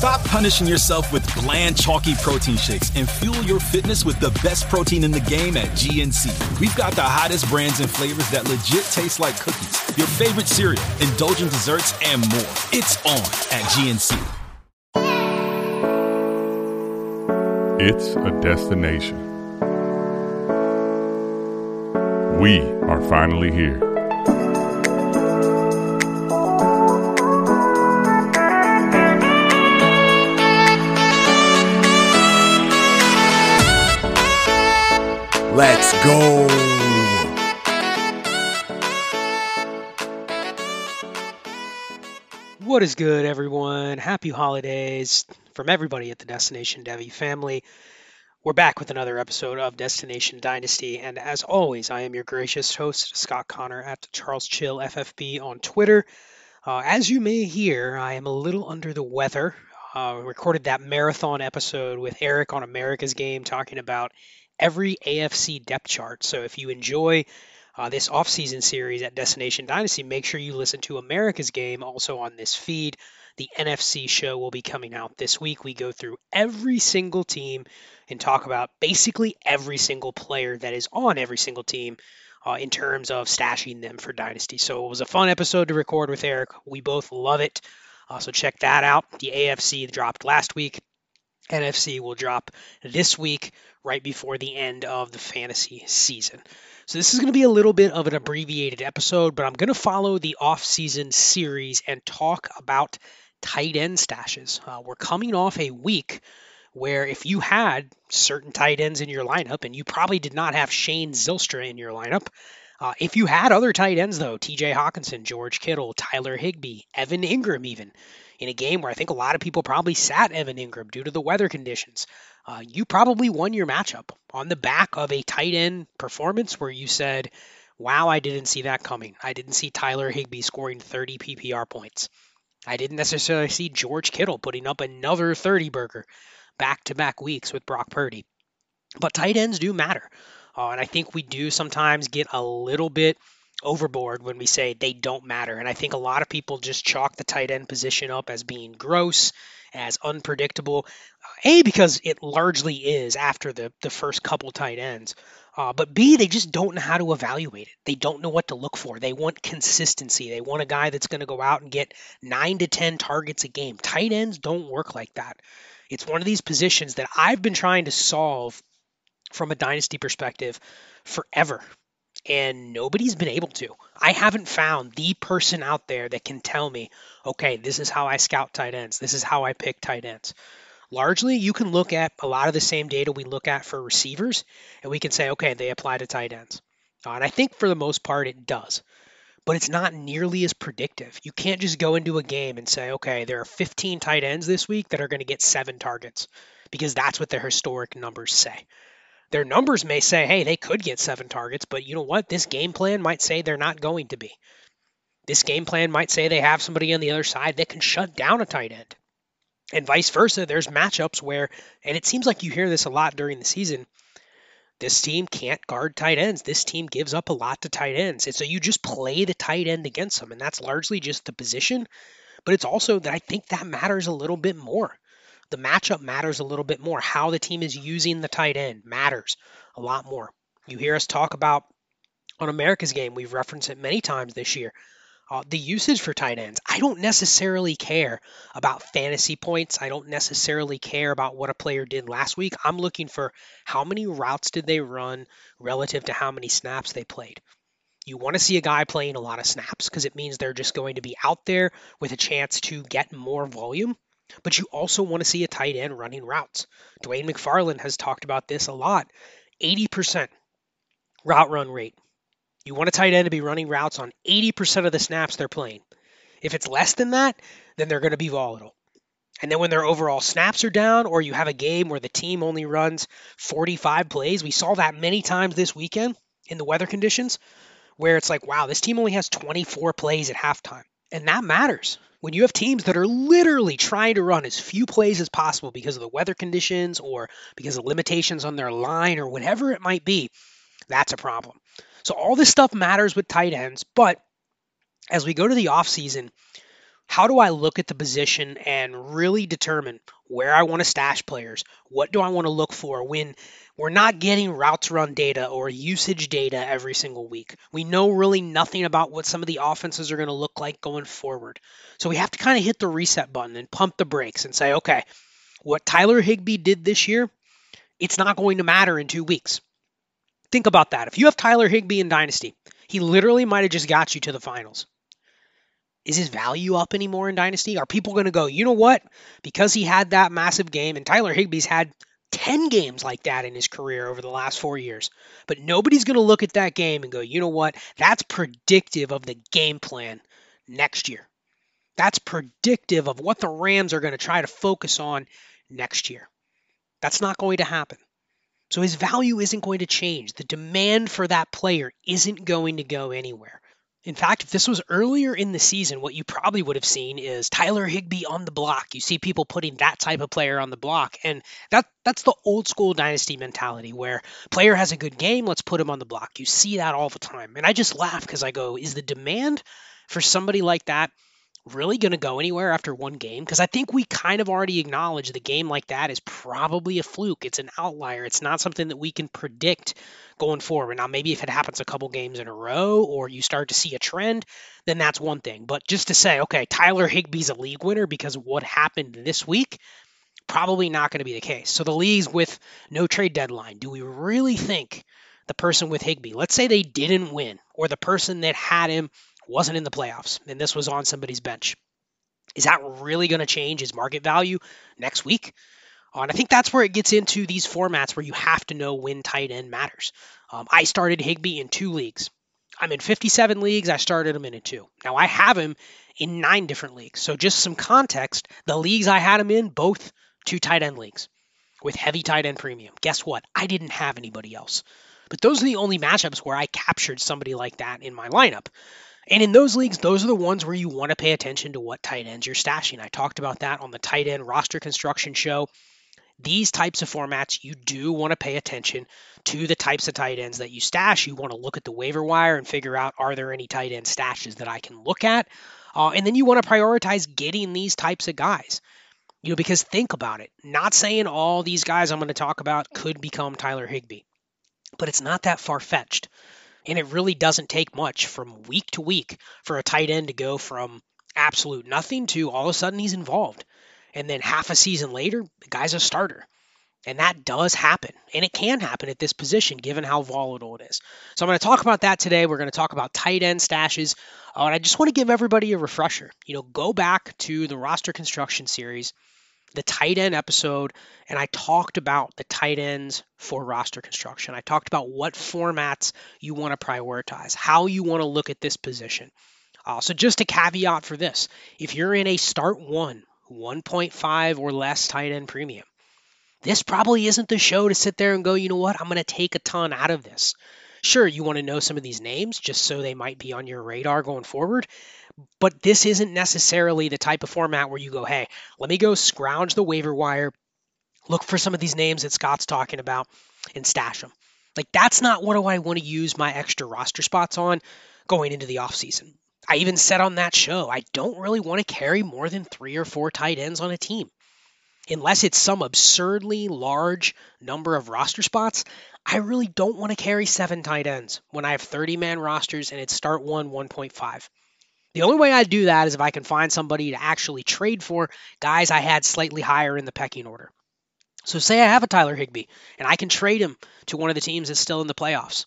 Stop punishing yourself with bland, chalky protein shakes and fuel your fitness with the best protein in the game at GNC. We've got the hottest brands and flavors that legit taste like cookies, your favorite cereal, indulgent desserts, and more. It's on at GNC. It's a destination. We are finally here. Let's go. What is good, everyone? Happy holidays from everybody at the Destination Devi family. We're back with another episode of Destination Dynasty, and as always, I am your gracious host, Scott Connor at Charles Chill FFB on Twitter. Uh, as you may hear, I am a little under the weather. Uh, recorded that marathon episode with Eric on America's Game talking about every AFC depth chart. So if you enjoy uh, this offseason series at Destination Dynasty, make sure you listen to America's Game also on this feed. The NFC show will be coming out this week. We go through every single team and talk about basically every single player that is on every single team uh, in terms of stashing them for Dynasty. So it was a fun episode to record with Eric. We both love it. Uh, so check that out. The AFC dropped last week. NFC will drop this week, right before the end of the fantasy season. So this is going to be a little bit of an abbreviated episode, but I'm going to follow the off-season series and talk about tight end stashes. Uh, we're coming off a week where if you had certain tight ends in your lineup, and you probably did not have Shane Zylstra in your lineup, uh, if you had other tight ends though, T.J. Hockenson, George Kittle, Tyler Higbee, Evan Engram, even in a game where I think a lot of people probably sat Evan Engram due to the weather conditions, uh, you probably won your matchup on the back of a tight end performance where you said, "Wow, I didn't see that coming. I didn't see Tyler Higbee scoring 30 PPR points." I didn't necessarily see George Kittle putting up another 30 burger back to back weeks with Brock Purdy. But tight ends do matter. Uh, and I think we do sometimes get a little bit overboard when we say they don't matter. And I think a lot of people just chalk the tight end position up as being gross, as unpredictable. Uh, a, because it largely is after the, the first couple tight ends. Uh, but B, they just don't know how to evaluate it. They don't know what to look for. They want consistency. They want a guy that's going to go out and get nine to 10 targets a game. Tight ends don't work like that. It's one of these positions that I've been trying to solve from a dynasty perspective forever. And nobody's been able to. I haven't found the person out there that can tell me, okay, this is how I scout tight ends. This is how I pick tight ends. Largely, you can look at a lot of the same data we look at for receivers, and we can say, okay, they apply to tight ends. Uh, and I think for the most part, it does. But it's not nearly as predictive. You can't just go into a game and say, okay, there are 15 tight ends this week that are going to get seven targets, because that's what their historic numbers say. Their numbers may say, hey, they could get seven targets, but you know what? This game plan might say they're not going to be. This game plan might say they have somebody on the other side that can shut down a tight end. And vice versa, there's matchups where, and it seems like you hear this a lot during the season, this team can't guard tight ends. This team gives up a lot to tight ends. And so you just play the tight end against them. And that's largely just the position. But it's also that I think that matters a little bit more the matchup matters a little bit more. How the team is using the tight end matters a lot more. You hear us talk about on America's game, we've referenced it many times this year. Uh, the usage for tight ends. I don't necessarily care about fantasy points. I don't necessarily care about what a player did last week. I'm looking for how many routes did they run relative to how many snaps they played. You want to see a guy playing a lot of snaps because it means they're just going to be out there with a chance to get more volume. But you also want to see a tight end running routes. Dwain McFarland has talked about this a lot 80% route run rate. You want a tight end to be running routes on 80% of the snaps they're playing. If it's less than that, then they're going to be volatile. And then when their overall snaps are down, or you have a game where the team only runs 45 plays, we saw that many times this weekend in the weather conditions, where it's like, wow, this team only has 24 plays at halftime. And that matters. When you have teams that are literally trying to run as few plays as possible because of the weather conditions or because of limitations on their line or whatever it might be, that's a problem. So all this stuff matters with tight ends, but as we go to the offseason, how do I look at the position and really determine where I want to stash players? What do I want to look for when we're not getting routes run data or usage data every single week? We know really nothing about what some of the offenses are going to look like going forward. So we have to kind of hit the reset button and pump the brakes and say, okay, what Tyler Higbee did this year, it's not going to matter in two weeks. Think about that. If you have Tyler Higbee in Dynasty, he literally might have just got you to the finals is his value up anymore in Dynasty? Are people going to go, you know what? Because he had that massive game, and Tyler Higbee's had 10 games like that in his career over the last four years. But nobody's going to look at that game and go, you know what? That's predictive of the game plan next year. That's predictive of what the Rams are going to try to focus on next year. That's not going to happen. So his value isn't going to change. The demand for that player isn't going to go anywhere. In fact, if this was earlier in the season, what you probably would have seen is Tyler Higbee on the block. You see people putting that type of player on the block, and that that's the old school dynasty mentality where player has a good game, let's put him on the block. You see that all the time, and I just laugh because I go, is the demand for somebody like that really going to go anywhere after one game? Because I think we kind of already acknowledge the game like that is probably a fluke. It's an outlier. It's not something that we can predict going forward. Now, maybe if it happens a couple games in a row or you start to see a trend, then that's one thing. But just to say, okay, Tyler Higbee's a league winner because of what happened this week, probably not going to be the case. So the leagues with no trade deadline, do we really think the person with Higbee, let's say they didn't win, or the person that had him wasn't in the playoffs, and this was on somebody's bench. Is that really going to change his market value next week? Uh, and I think that's where it gets into these formats where you have to know when tight end matters. Um, I started Higbee in two leagues. I'm in 57 leagues. I started him in, in two. Now I have him in nine different leagues. So just some context: the leagues I had him in, both two tight end leagues with heavy tight end premium. Guess what? I didn't have anybody else. But those are the only matchups where I captured somebody like that in my lineup. And in those leagues, those are the ones where you want to pay attention to what tight ends you're stashing. I talked about that on the tight end roster construction show. These types of formats, you do want to pay attention to the types of tight ends that you stash. You want to look at the waiver wire and figure out are there any tight end stashes that I can look at? Uh, and then you want to prioritize getting these types of guys. You know, because think about it. Not saying all these guys I'm going to talk about could become Tyler Higbee, but it's not that far fetched. And it really doesn't take much from week to week for a tight end to go from absolute nothing to all of a sudden he's involved. And then half a season later, the guy's a starter. And that does happen. And it can happen at this position given how volatile it is. So I'm going to talk about that today. We're going to talk about tight end stashes. Uh, and I just want to give everybody a refresher. You know, go back to the roster construction series the tight end episode and I talked about the tight ends for roster construction. I talked about what formats you want to prioritize, how you want to look at this position. Uh, so, just a caveat for this if you're in a start one, 1.5 or less tight end premium, this probably isn't the show to sit there and go, you know what, I'm going to take a ton out of this. Sure, you want to know some of these names just so they might be on your radar going forward. But this isn't necessarily the type of format where you go, hey, let me go scrounge the waiver wire, look for some of these names that Scott's talking about, and stash them. Like, that's not what do I want to use my extra roster spots on going into the offseason. I even said on that show, I don't really want to carry more than three or four tight ends on a team. Unless it's some absurdly large number of roster spots, I really don't want to carry seven tight ends when I have 30 man rosters and it's start one 1.5. The only way I do that is if I can find somebody to actually trade for guys I had slightly higher in the pecking order. So say I have a Tyler Higbee and I can trade him to one of the teams that's still in the playoffs.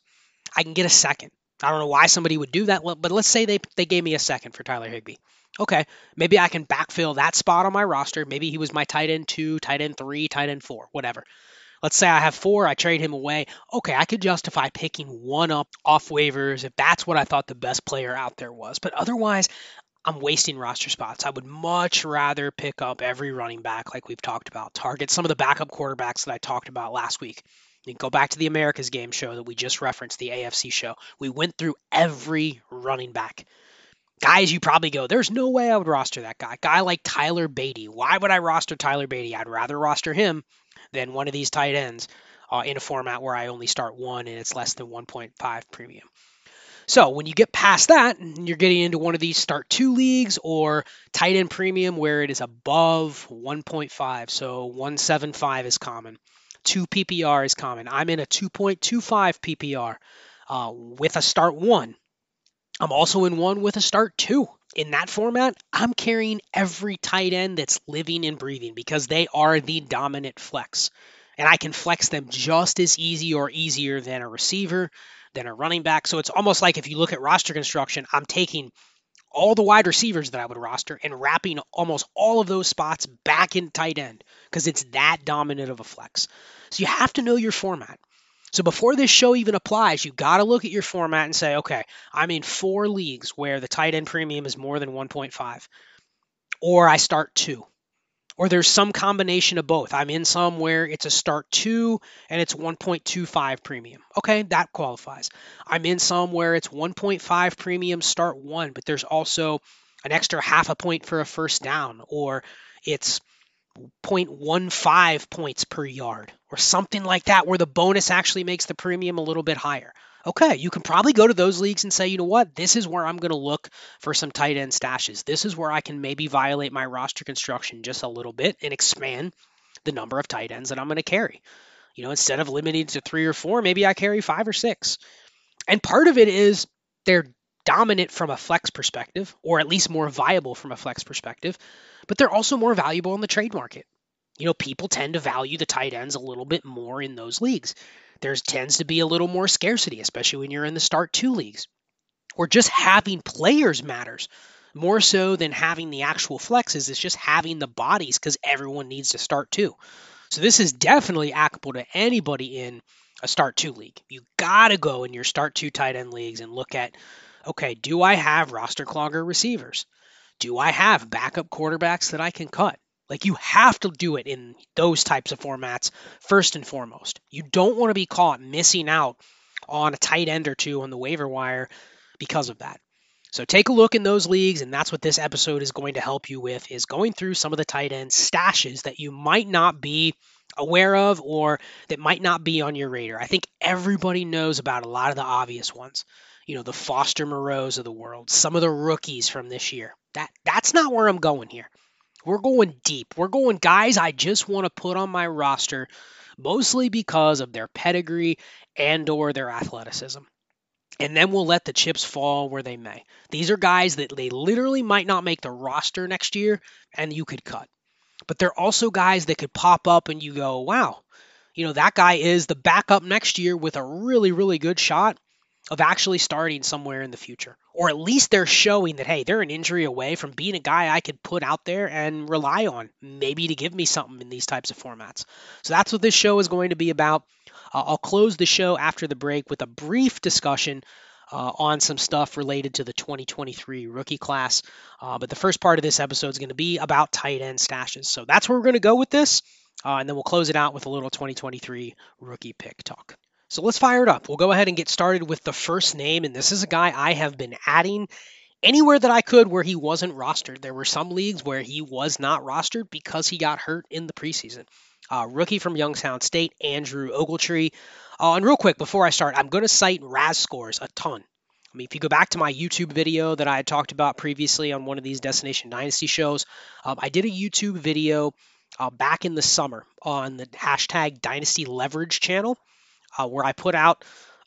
I can get a second. I don't know why somebody would do that, but let's say they, they gave me a second for Tyler Higbee. Okay, maybe I can backfill that spot on my roster. Maybe he was my tight end two, tight end three, tight end four, whatever. Let's say I have four, I trade him away. Okay, I could justify picking one up off waivers if that's what I thought the best player out there was. But otherwise, I'm wasting roster spots. I would much rather pick up every running back like we've talked about, target some of the backup quarterbacks that I talked about last week. You go back to the America's Game show that we just referenced, the AFC show. We went through every running back. Guys, you probably go, there's no way I would roster that guy. Guy like Tyler Badie. Why would I roster Tyler Badie? I'd rather roster him than one of these tight ends uh, in a format where I only start one and it's less than 1.5 premium. So when you get past that, you're getting into one of these start two leagues or tight end premium where it is above 1.5. So 175 is common. 2 PPR is common. I'm in a 2.25 PPR uh, with a start one. I'm also in one with a start two. In that format, I'm carrying every tight end that's living and breathing because they are the dominant flex. And I can flex them just as easy or easier than a receiver, than a running back. So it's almost like if you look at roster construction, I'm taking all the wide receivers that I would roster and wrapping almost all of those spots back in tight end because it's that dominant of a flex. So you have to know your format. So before this show even applies, you got to look at your format and say, okay, I'm in four leagues where the tight end premium is more than 1.5, or I start two or there's some combination of both. I'm in some where it's a start two and it's 1.25 premium. Okay, that qualifies. I'm in some where it's 1.5 premium start one, but there's also an extra half a point for a first down, or it's 0.15 points per yard, or something like that, where the bonus actually makes the premium a little bit higher okay, you can probably go to those leagues and say, you know what, this is where I'm going to look for some tight end stashes. This is where I can maybe violate my roster construction just a little bit and expand the number of tight ends that I'm going to carry. You know, instead of limiting to three or four, maybe I carry five or six. And part of it is they're dominant from a flex perspective, or at least more viable from a flex perspective, but they're also more valuable in the trade market. You know, people tend to value the tight ends a little bit more in those leagues there tends to be a little more scarcity, especially when you're in the start two leagues. Or just having players matters more so than having the actual flexes. It's just having the bodies because everyone needs to start two. So this is definitely applicable to anybody in a start two league. You gotta go in your start two tight end leagues and look at, okay, do I have roster clogger receivers? Do I have backup quarterbacks that I can cut? Like you have to do it in those types of formats first and foremost. You don't want to be caught missing out on a tight end or two on the waiver wire because of that. So take a look in those leagues, and that's what this episode is going to help you with is going through some of the tight end stashes that you might not be aware of or that might not be on your radar. I think everybody knows about a lot of the obvious ones. You know, the Foster Moreaus of the world, some of the rookies from this year. That that's not where I'm going here. We're going deep. We're going guys I just want to put on my roster mostly because of their pedigree and or their athleticism. And then we'll let the chips fall where they may. These are guys that they literally might not make the roster next year and you could cut. But they're also guys that could pop up and you go, "Wow, you know, that guy is the backup next year with a really really good shot of actually starting somewhere in the future. Or at least they're showing that, hey, they're an injury away from being a guy I could put out there and rely on, maybe to give me something in these types of formats. So that's what this show is going to be about. Uh, I'll close the show after the break with a brief discussion uh, on some stuff related to the 2023 rookie class. Uh, but the first part of this episode is going to be about tight end stashes. So that's where we're going to go with this. Uh, and then we'll close it out with a little 2023 rookie pick talk. So let's fire it up. We'll go ahead and get started with the first name. And this is a guy I have been adding anywhere that I could where he wasn't rostered. There were some leagues where he was not rostered because he got hurt in the preseason. Uh, rookie from Youngstown State, Andrew Ogletree. Uh, and real quick, before I start, I'm going to cite RAS scores a ton. I mean, if you go back to my YouTube video that I had talked about previously on one of these Destination Dynasty shows, um, I did a YouTube video uh, back in the summer on the hashtag Dynasty Leverage channel uh, where I put out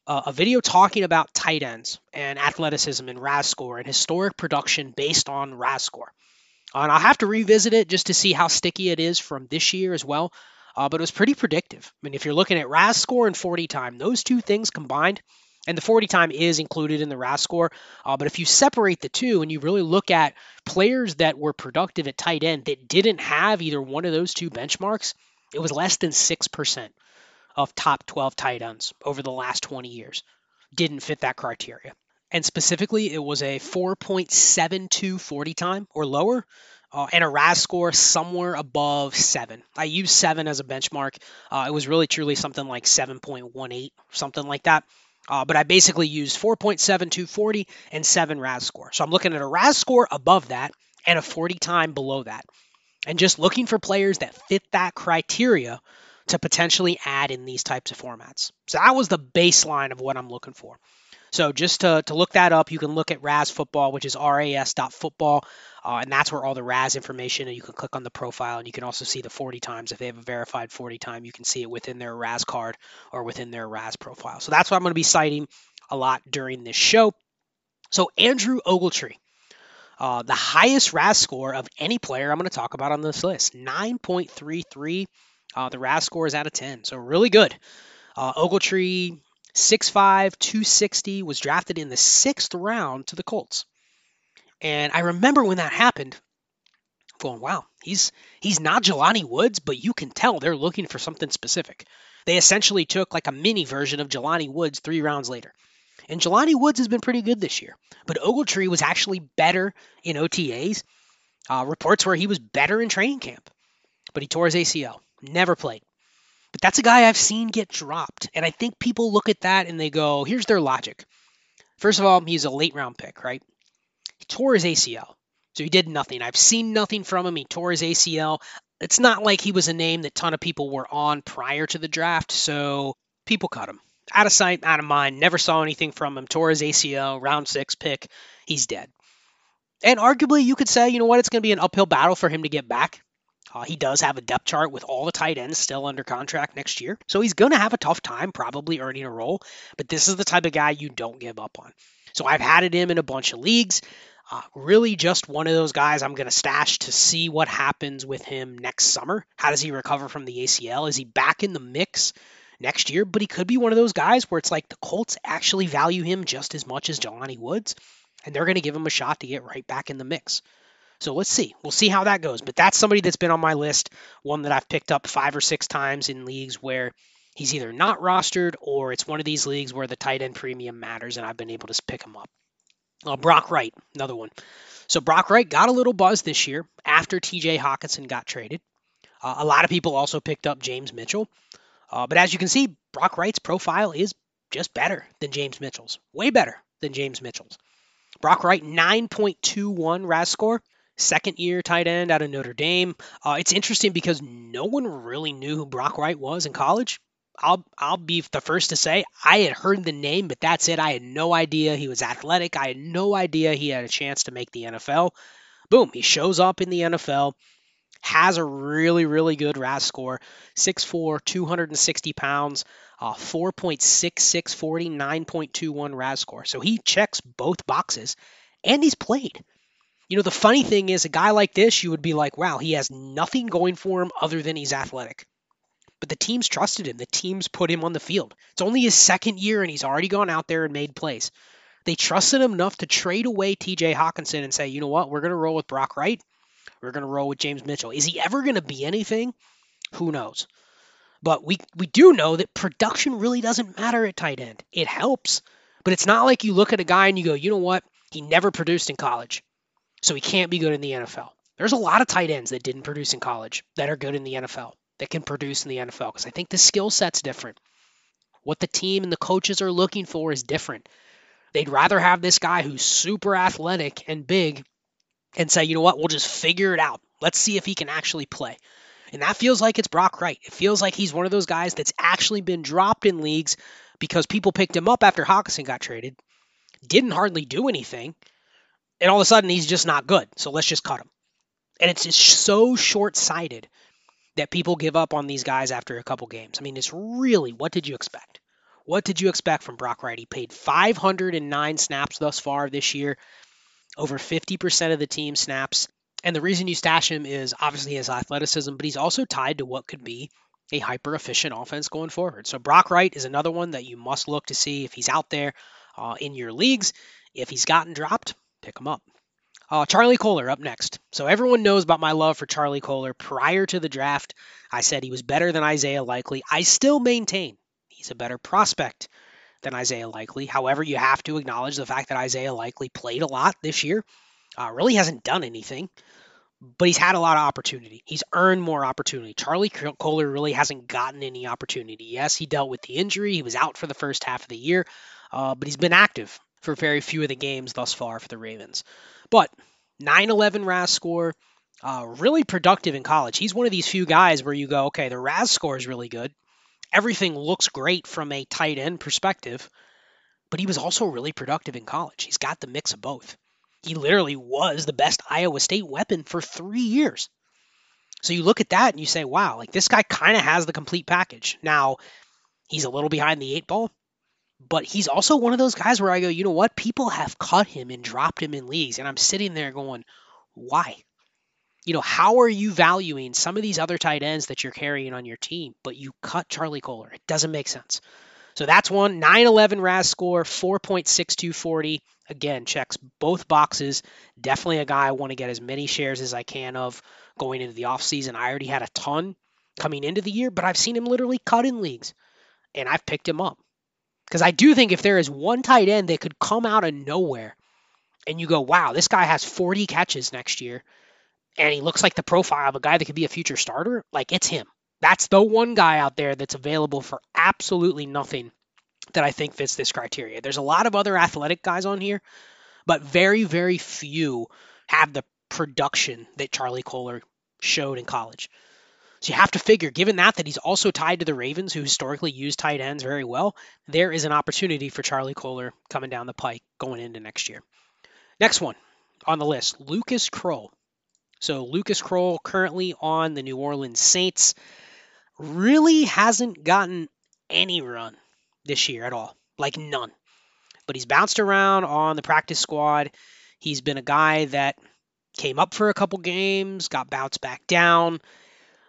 uh, a video talking about tight ends and athleticism and RAS score and historic production based on RAS score. Uh, and I'll have to revisit it just to see how sticky it is from this year as well. Uh, but it was pretty predictive. I mean, if you're looking at RAS score and 40 time, those two things combined, and the 40 time is included in the RAS score. Uh, but if you separate the two and you really look at players that were productive at tight end that didn't have either one of those two benchmarks, it was less than 6% of top 12 tight ends over the last 20 years. Didn't fit that criteria. And specifically, it was a 4.72 40 time or lower, uh, and a RAS score somewhere above seven. I use seven as a benchmark. Uh, it was really truly something like 7.18, something like that. Uh, but I basically used 4.7240 and 7 RAS score. So I'm looking at a RAS score above that and a 40 time below that. And just looking for players that fit that criteria to potentially add in these types of formats. So that was the baseline of what I'm looking for. So just to, to look that up, you can look at RAS Football, which is ras.football, uh, and that's where all the RAS information, and you can click on the profile, and you can also see the 40 times. If they have a verified 40 time, you can see it within their RAS card or within their RAS profile. So that's what I'm going to be citing a lot during this show. So Andrew Ogletree, uh, the highest RAS score of any player I'm going to talk about on this list, 9.33. Uh, the RAS score is out of 10, so really good. Uh, Ogletree 6'5, 260, was drafted in the sixth round to the Colts. And I remember when that happened, going, wow, he's he's not Jelani Woods, but you can tell they're looking for something specific. They essentially took like a mini version of Jelani Woods three rounds later. And Jelani Woods has been pretty good this year. But Ogletree was actually better in OTAs. Uh, reports where he was better in training camp. But he tore his ACL. Never played. But that's a guy I've seen get dropped. And I think people look at that and they go, here's their logic. First of all, he's a late round pick, right? He tore his ACL. So he did nothing. I've seen nothing from him. He tore his ACL. It's not like he was a name that ton of people were on prior to the draft, so people cut him. Out of sight, out of mind. Never saw anything from him. Tore his ACL, round six pick. He's dead. And arguably, you could say, you know what, it's going to be an uphill battle for him to get back. Uh, he does have a depth chart with all the tight ends still under contract next year. So he's going to have a tough time probably earning a role, but this is the type of guy you don't give up on. So I've had him in a bunch of leagues. Uh, really, just one of those guys I'm going to stash to see what happens with him next summer. How does he recover from the ACL? Is he back in the mix next year? But he could be one of those guys where it's like the Colts actually value him just as much as Jelani Woods, and they're going to give him a shot to get right back in the mix. So let's see. We'll see how that goes. But that's somebody that's been on my list, one that I've picked up five or six times in leagues where he's either not rostered or it's one of these leagues where the tight end premium matters and I've been able to pick him up. Uh, Brock Wright, another one. So Brock Wright got a little buzz this year after TJ Hockenson got traded. Uh, a lot of people also picked up James Mitchell. Uh, but as you can see, Brock Wright's profile is just better than James Mitchell's. Way better than James Mitchell's. Brock Wright, 9.21 RAS score second year tight end out of Notre Dame. Uh, it's interesting because no one really knew who Brock Wright was in college. I'll I'll be the first to say I had heard the name, but that's it. I had no idea he was athletic. I had no idea he had a chance to make the NFL. Boom, he shows up in the NFL, has a really really good RAS score, 6'4", 260 pounds, uh, 4.6640, 9.21 RAS score. So he checks both boxes, and he's played. You know, the funny thing is, a guy like this, you would be like, wow, he has nothing going for him other than he's athletic. But the teams trusted him. The teams put him on the field. It's only his second year, and he's already gone out there and made plays. They trusted him enough to trade away TJ Hockenson and say, you know what, we're going to roll with Brock Wright. We're going to roll with James Mitchell. Is he ever going to be anything? Who knows? But we, we do know that production really doesn't matter at tight end. It helps, but it's not like you look at a guy and you go, you know what, he never produced in college so he can't be good in the NFL. There's a lot of tight ends that didn't produce in college that are good in the NFL, that can produce in the NFL, because I think the skill set's different. What the team and the coaches are looking for is different. They'd rather have this guy who's super athletic and big and say, you know what, we'll just figure it out. Let's see if he can actually play. And that feels like it's Brock Wright. It feels like he's one of those guys that's actually been dropped in leagues because people picked him up after Hockenson got traded, didn't hardly do anything, and all of a sudden he's just not good. So let's just cut him. And it's just so short sighted that people give up on these guys after a couple games. I mean, it's really what did you expect? What did you expect from Brock Wright? He played 509 snaps thus far this year, over 50% of the team snaps. And the reason you stash him is obviously his athleticism, but he's also tied to what could be a hyper efficient offense going forward. So Brock Wright is another one that you must look to see if he's out there uh, in your leagues. If he's gotten dropped, pick him up. Uh, Charlie Kolar up next. So everyone knows about my love for Charlie Kolar. Prior to the draft, I said he was better than Isaiah Likely. I still maintain he's a better prospect than Isaiah Likely. However, you have to acknowledge the fact that Isaiah Likely played a lot this year. Uh, really hasn't done anything, but he's had a lot of opportunity. He's earned more opportunity. Charlie Kolar really hasn't gotten any opportunity. Yes, he dealt with the injury. He was out for the first half of the year, uh, but he's been active for very few of the games thus far for the Ravens. But 9 11 RAS score, uh, really productive in college. He's one of these few guys where you go, okay, the RAS score is really good. Everything looks great from a tight end perspective, but he was also really productive in college. He's got the mix of both. He literally was the best Iowa State weapon for three years. So you look at that and you say, wow, like this guy kind of has the complete package. Now, he's a little behind the eight ball, but he's also one of those guys where I go, you know what? People have cut him and dropped him in leagues. And I'm sitting there going, why? You know, how are you valuing some of these other tight ends that you're carrying on your team, but you cut Charlie Kolar? It doesn't make sense. So that's one 9 11 RAS score, 4.6240. Again, checks both boxes. Definitely a guy I want to get as many shares as I can of going into the offseason. I already had a ton coming into the year, but I've seen him literally cut in leagues, and I've picked him up. Because I do think if there is one tight end that could come out of nowhere and you go, wow, this guy has 40 catches next year and he looks like the profile of a guy that could be a future starter, like it's him. That's the one guy out there that's available for absolutely nothing that I think fits this criteria. There's a lot of other athletic guys on here, but very, very few have the production that Charlie Kolar showed in college. So you have to figure, given that that he's also tied to the Ravens, who historically use tight ends very well, there is an opportunity for Charlie Kolar coming down the pike going into next year. Next one on the list, Lucas Krull. So Lucas Krull currently on the New Orleans Saints really hasn't gotten any run this year at all, like none. But he's bounced around on the practice squad. He's been a guy that came up for a couple games, got bounced back down.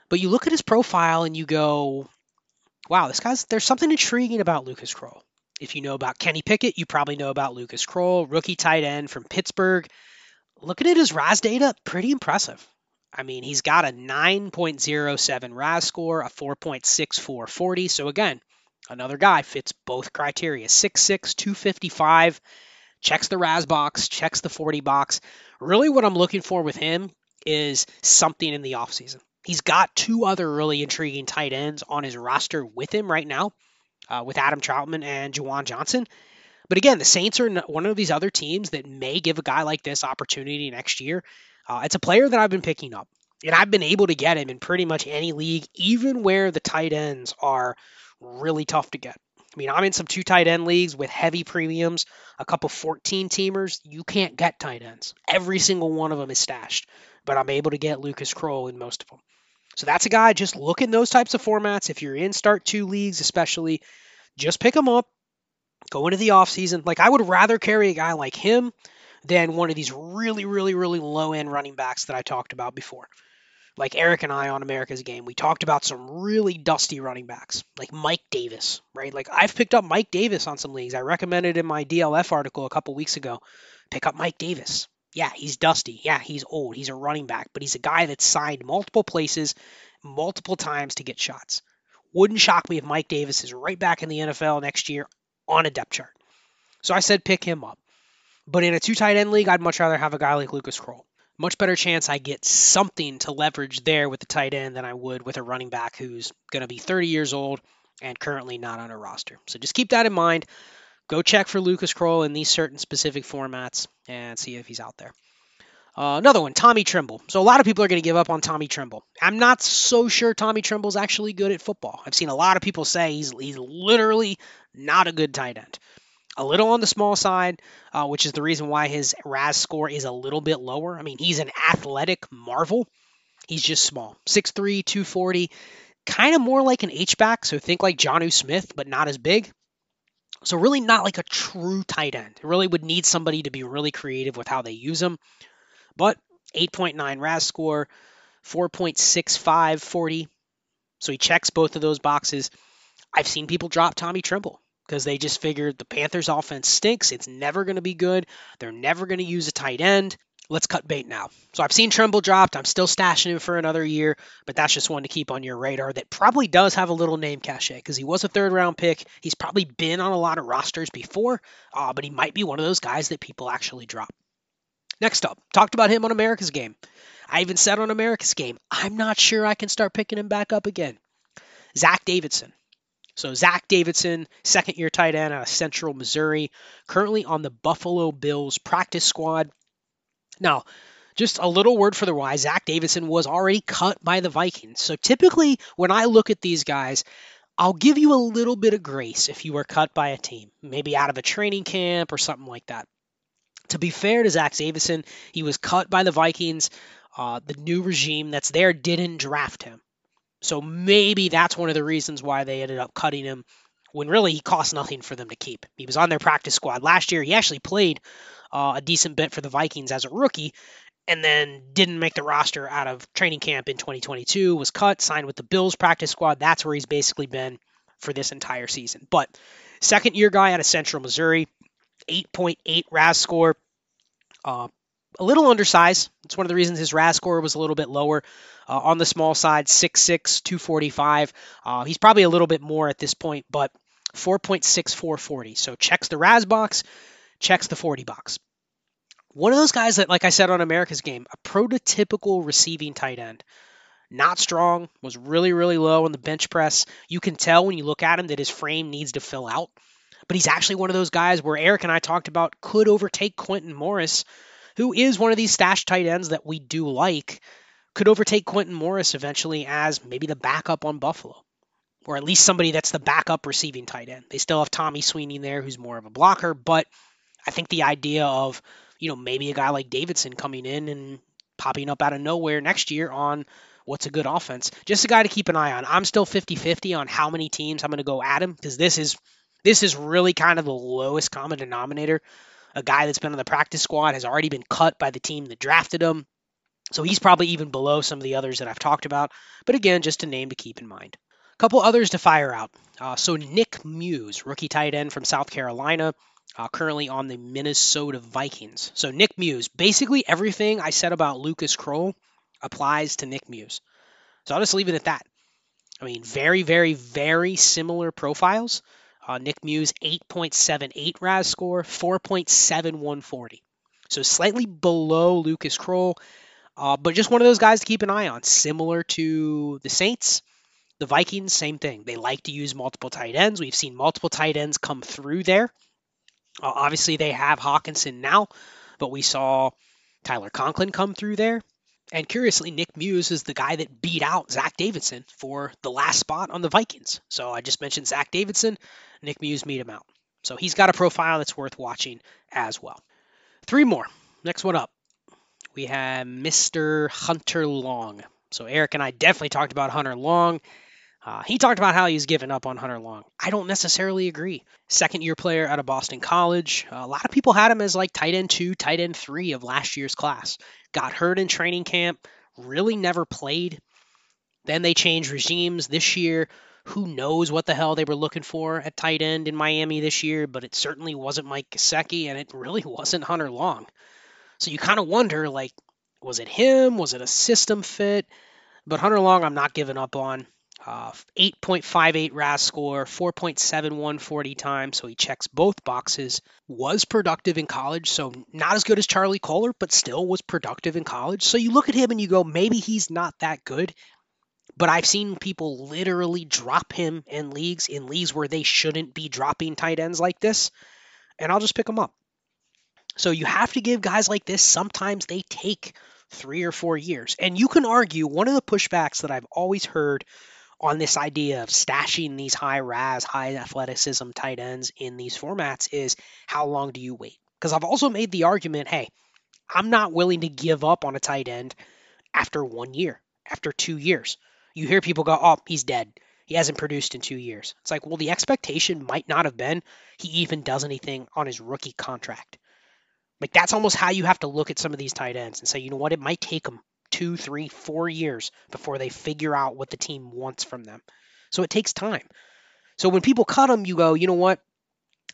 But you look at his profile and you go, wow, this guy's there's something intriguing about Lucas Krull. If you know about Kenny Pickett, you probably know about Lucas Krull, rookie tight end from Pittsburgh. Looking at his RAS data, pretty impressive. I mean, he's got a 9.07 RAS score, a 4.64 40. So again, another guy fits both criteria. 6'6, 255, checks the RAS box, checks the 40 box. Really what I'm looking for with him is something in the offseason. He's got two other really intriguing tight ends on his roster with him right now, uh, with Adam Trautman and Juwan Johnson. But again, the Saints are one of these other teams that may give a guy like this opportunity next year. Uh, it's a player that I've been picking up, and I've been able to get him in pretty much any league, even where the tight ends are really tough to get. I mean, I'm in some two tight end leagues with heavy premiums, a couple 14 teamers. You can't get tight ends. Every single one of them is stashed, but I'm able to get Lucas Krull in most of them. So that's a guy, just look in those types of formats. If you're in start two leagues, especially, just pick him up, go into the offseason. Like, I would rather carry a guy like him than one of these really, really, really low end running backs that I talked about before. Like Eric and I on America's Game, we talked about some really dusty running backs, like Mike Davis, right? Like I've picked up Mike Davis on some leagues. I recommended in my DLF article a couple weeks ago. Pick up Mike Davis. Yeah, he's dusty. Yeah, he's old. He's a running back, but he's a guy that's signed multiple places, multiple times to get shots. Wouldn't shock me if Mike Davis is right back in the NFL next year on a depth chart. So I said pick him up. But in a two tight end league, I'd much rather have a guy like Lucas Krull. Much better chance I get something to leverage there with the tight end than I would with a running back who's going to be 30 years old and currently not on a roster. So just keep that in mind. Go check for Lucas Krull in these certain specific formats and see if he's out there. Uh, another one, Tommy Tremble. So a lot of people are going to give up on Tommy Tremble. I'm not so sure Tommy Tremble's actually good at football. I've seen a lot of people say he's he's literally not a good tight end a little on the small side, uh, which is the reason why his RAS score is a little bit lower. I mean, he's an athletic marvel. He's just small 6'3, 240, kind of more like an H-back. So think like Jonnu Smith, but not as big. So really not like a true tight end. It really would need somebody to be really creative with how they use him. But 8.9 RAS score, 4.65 40. So he checks both of those boxes. I've seen people drop Tommy Tremble because they just figured the Panthers offense stinks. It's never going to be good. They're never going to use a tight end. Let's cut bait now. So I've seen Tremble dropped. I'm still stashing him for another year, but that's just one to keep on your radar that probably does have a little name cachet because he was a third round pick. He's probably been on a lot of rosters before, uh, but he might be one of those guys that people actually drop. Next up, talked about him on America's Game. I even said on America's Game, I'm not sure I can start picking him back up again. Zach Davidson. So Zach Davidson, second year tight end out of Central Missouri, currently on the Buffalo Bills practice squad. Now, just a little word for the why Zach Davidson was already cut by the Vikings. So typically, when I look at these guys, I'll give you a little bit of grace if you were cut by a team, maybe out of a training camp or something like that. To be fair to Zach Davidson, he was cut by the Vikings. Uh, the new regime that's there didn't draft him. So maybe that's one of the reasons why they ended up cutting him when really he cost nothing for them to keep. He was on their practice squad last year. He actually played uh, a decent bit for the Vikings as a rookie, and then didn't make the roster out of training camp in 2022. Was cut, signed with the Bills practice squad. That's where he's basically been for this entire season. But second year guy out of Central Missouri, 8.8 RAS score. Uh, a little undersized. It's one of the reasons his RAS score was a little bit lower. Uh, on the small side, 6'6, 245. Uh, he's probably a little bit more at this point, but 4.6440. So checks the RAS box, checks the 40 box. One of those guys that, like I said on America's game, a prototypical receiving tight end. Not strong, was really, really low in the bench press. You can tell when you look at him that his frame needs to fill out. But he's actually one of those guys where Eric and I talked about could overtake Quintin Morris, who is one of these stash tight ends that we do like, could overtake Quintin Morris eventually as maybe the backup on Buffalo or at least somebody that's the backup receiving tight end. They still have Tommy Sweeney there, who's more of a blocker, but I think the idea of, you know, maybe a guy like Davidson coming in and popping up out of nowhere next year on what's a good offense, just a guy to keep an eye on. I'm still 50-50 on how many teams I'm going to go at him because this is this is really kind of the lowest common denominator. A guy that's been on the practice squad has already been cut by the team that drafted him. So he's probably even below some of the others that I've talked about. But again, just a name to keep in mind. A couple others to fire out. Uh, so Nick Muse, rookie tight end from South Carolina, uh, currently on the Minnesota Vikings. So Nick Muse, basically everything I said about Lucas Krull applies to Nick Muse. So I'll just leave it at that. I mean, very, very, very similar profiles. Uh, Nick Muse, 8.78 RAS score, 4.7140. So slightly below Lucas Krull, uh, but just one of those guys to keep an eye on. Similar to the Saints, the Vikings, same thing. They like to use multiple tight ends. We've seen multiple tight ends come through there. Uh, obviously, they have Hockenson now, but we saw Tyler Conklin come through there. And curiously, Nick Muse is the guy that beat out Zach Davidson for the last spot on the Vikings. So I just mentioned Zach Davidson. Nick Muse beat him out. So he's got a profile that's worth watching as well. Three more. Next one up. We have Mr. Hunter Long. So Eric and I definitely talked about Hunter Long. Uh, he talked about how he's given up on Hunter Long. I don't necessarily agree. Second year player out of Boston College. A lot of people had him as like tight end two, tight end three of last year's class. Got hurt in training camp, really never played. Then they changed regimes this year. Who knows what the hell they were looking for at tight end in Miami this year, but it certainly wasn't Mike Gesicki and it really wasn't Hunter Long. So you kind of wonder like, was it him? Was it a system fit? But Hunter Long, I'm not giving up on. Uh, 8.58 RAS score, 4.71 40 time, so he checks both boxes. Was productive in college, so not as good as Charlie Kolar, but still was productive in college. So you look at him and you go, maybe he's not that good. But I've seen people literally drop him in leagues, in leagues where they shouldn't be dropping tight ends like this, and I'll just pick them up. So you have to give guys like this, sometimes they take three or four years. And you can argue one of the pushbacks that I've always heard on this idea of stashing these high RAS, high athleticism tight ends in these formats is how long do you wait? Because I've also made the argument hey, I'm not willing to give up on a tight end after one year, after two years. You hear people go, oh, he's dead. He hasn't produced in two years. It's like, well, the expectation might not have been he even does anything on his rookie contract. Like, that's almost how you have to look at some of these tight ends and say, you know what, it might take them two, three, four years before they figure out what the team wants from them. So it takes time. So when people cut them, you go, you know what?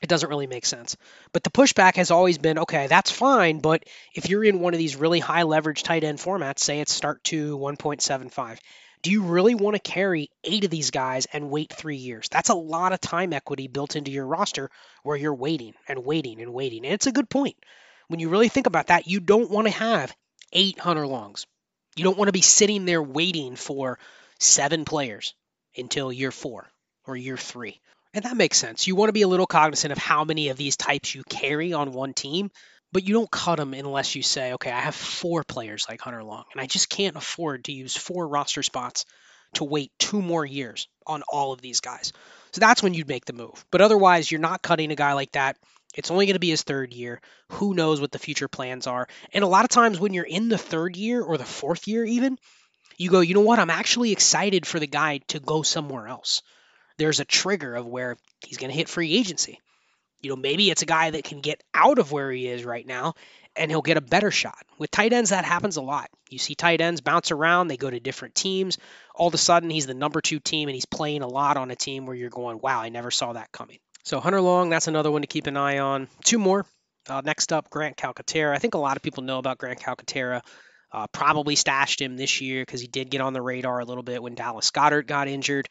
It doesn't really make sense. But the pushback has always been okay, that's fine, but if you're in one of these really high leverage tight end formats, say it's start to 1.75, do you really want to carry eight of these guys and wait three years? That's a lot of time equity built into your roster where you're waiting and waiting and waiting. And it's a good point. When you really think about that, you don't want to have eight Hunter Longs. You don't want to be sitting there waiting for seven players until year four or year three. And that makes sense. You want to be a little cognizant of how many of these types you carry on one team, but you don't cut them unless you say, okay, I have four players like Hunter Long, and I just can't afford to use four roster spots to wait two more years on all of these guys. So that's when you'd make the move. But otherwise, you're not cutting a guy like that. It's only going to be his third year. Who knows what the future plans are? And a lot of times when you're in the third year or the fourth year, even, you go, you know what? I'm actually excited for the guy to go somewhere else there's a trigger of where he's going to hit free agency. You know, maybe it's a guy that can get out of where he is right now and he'll get a better shot. With tight ends, that happens a lot. You see tight ends bounce around, they go to different teams. All of a sudden, he's the number two team and he's playing a lot on a team where you're going, wow, I never saw that coming. So, Hunter Long, that's another one to keep an eye on. Two more. Uh, next up, Grant Calcaterra. I think a lot of people know about Grant Calcaterra. Uh, probably stashed him this year because he did get on the radar a little bit when Dallas Goedert got injured.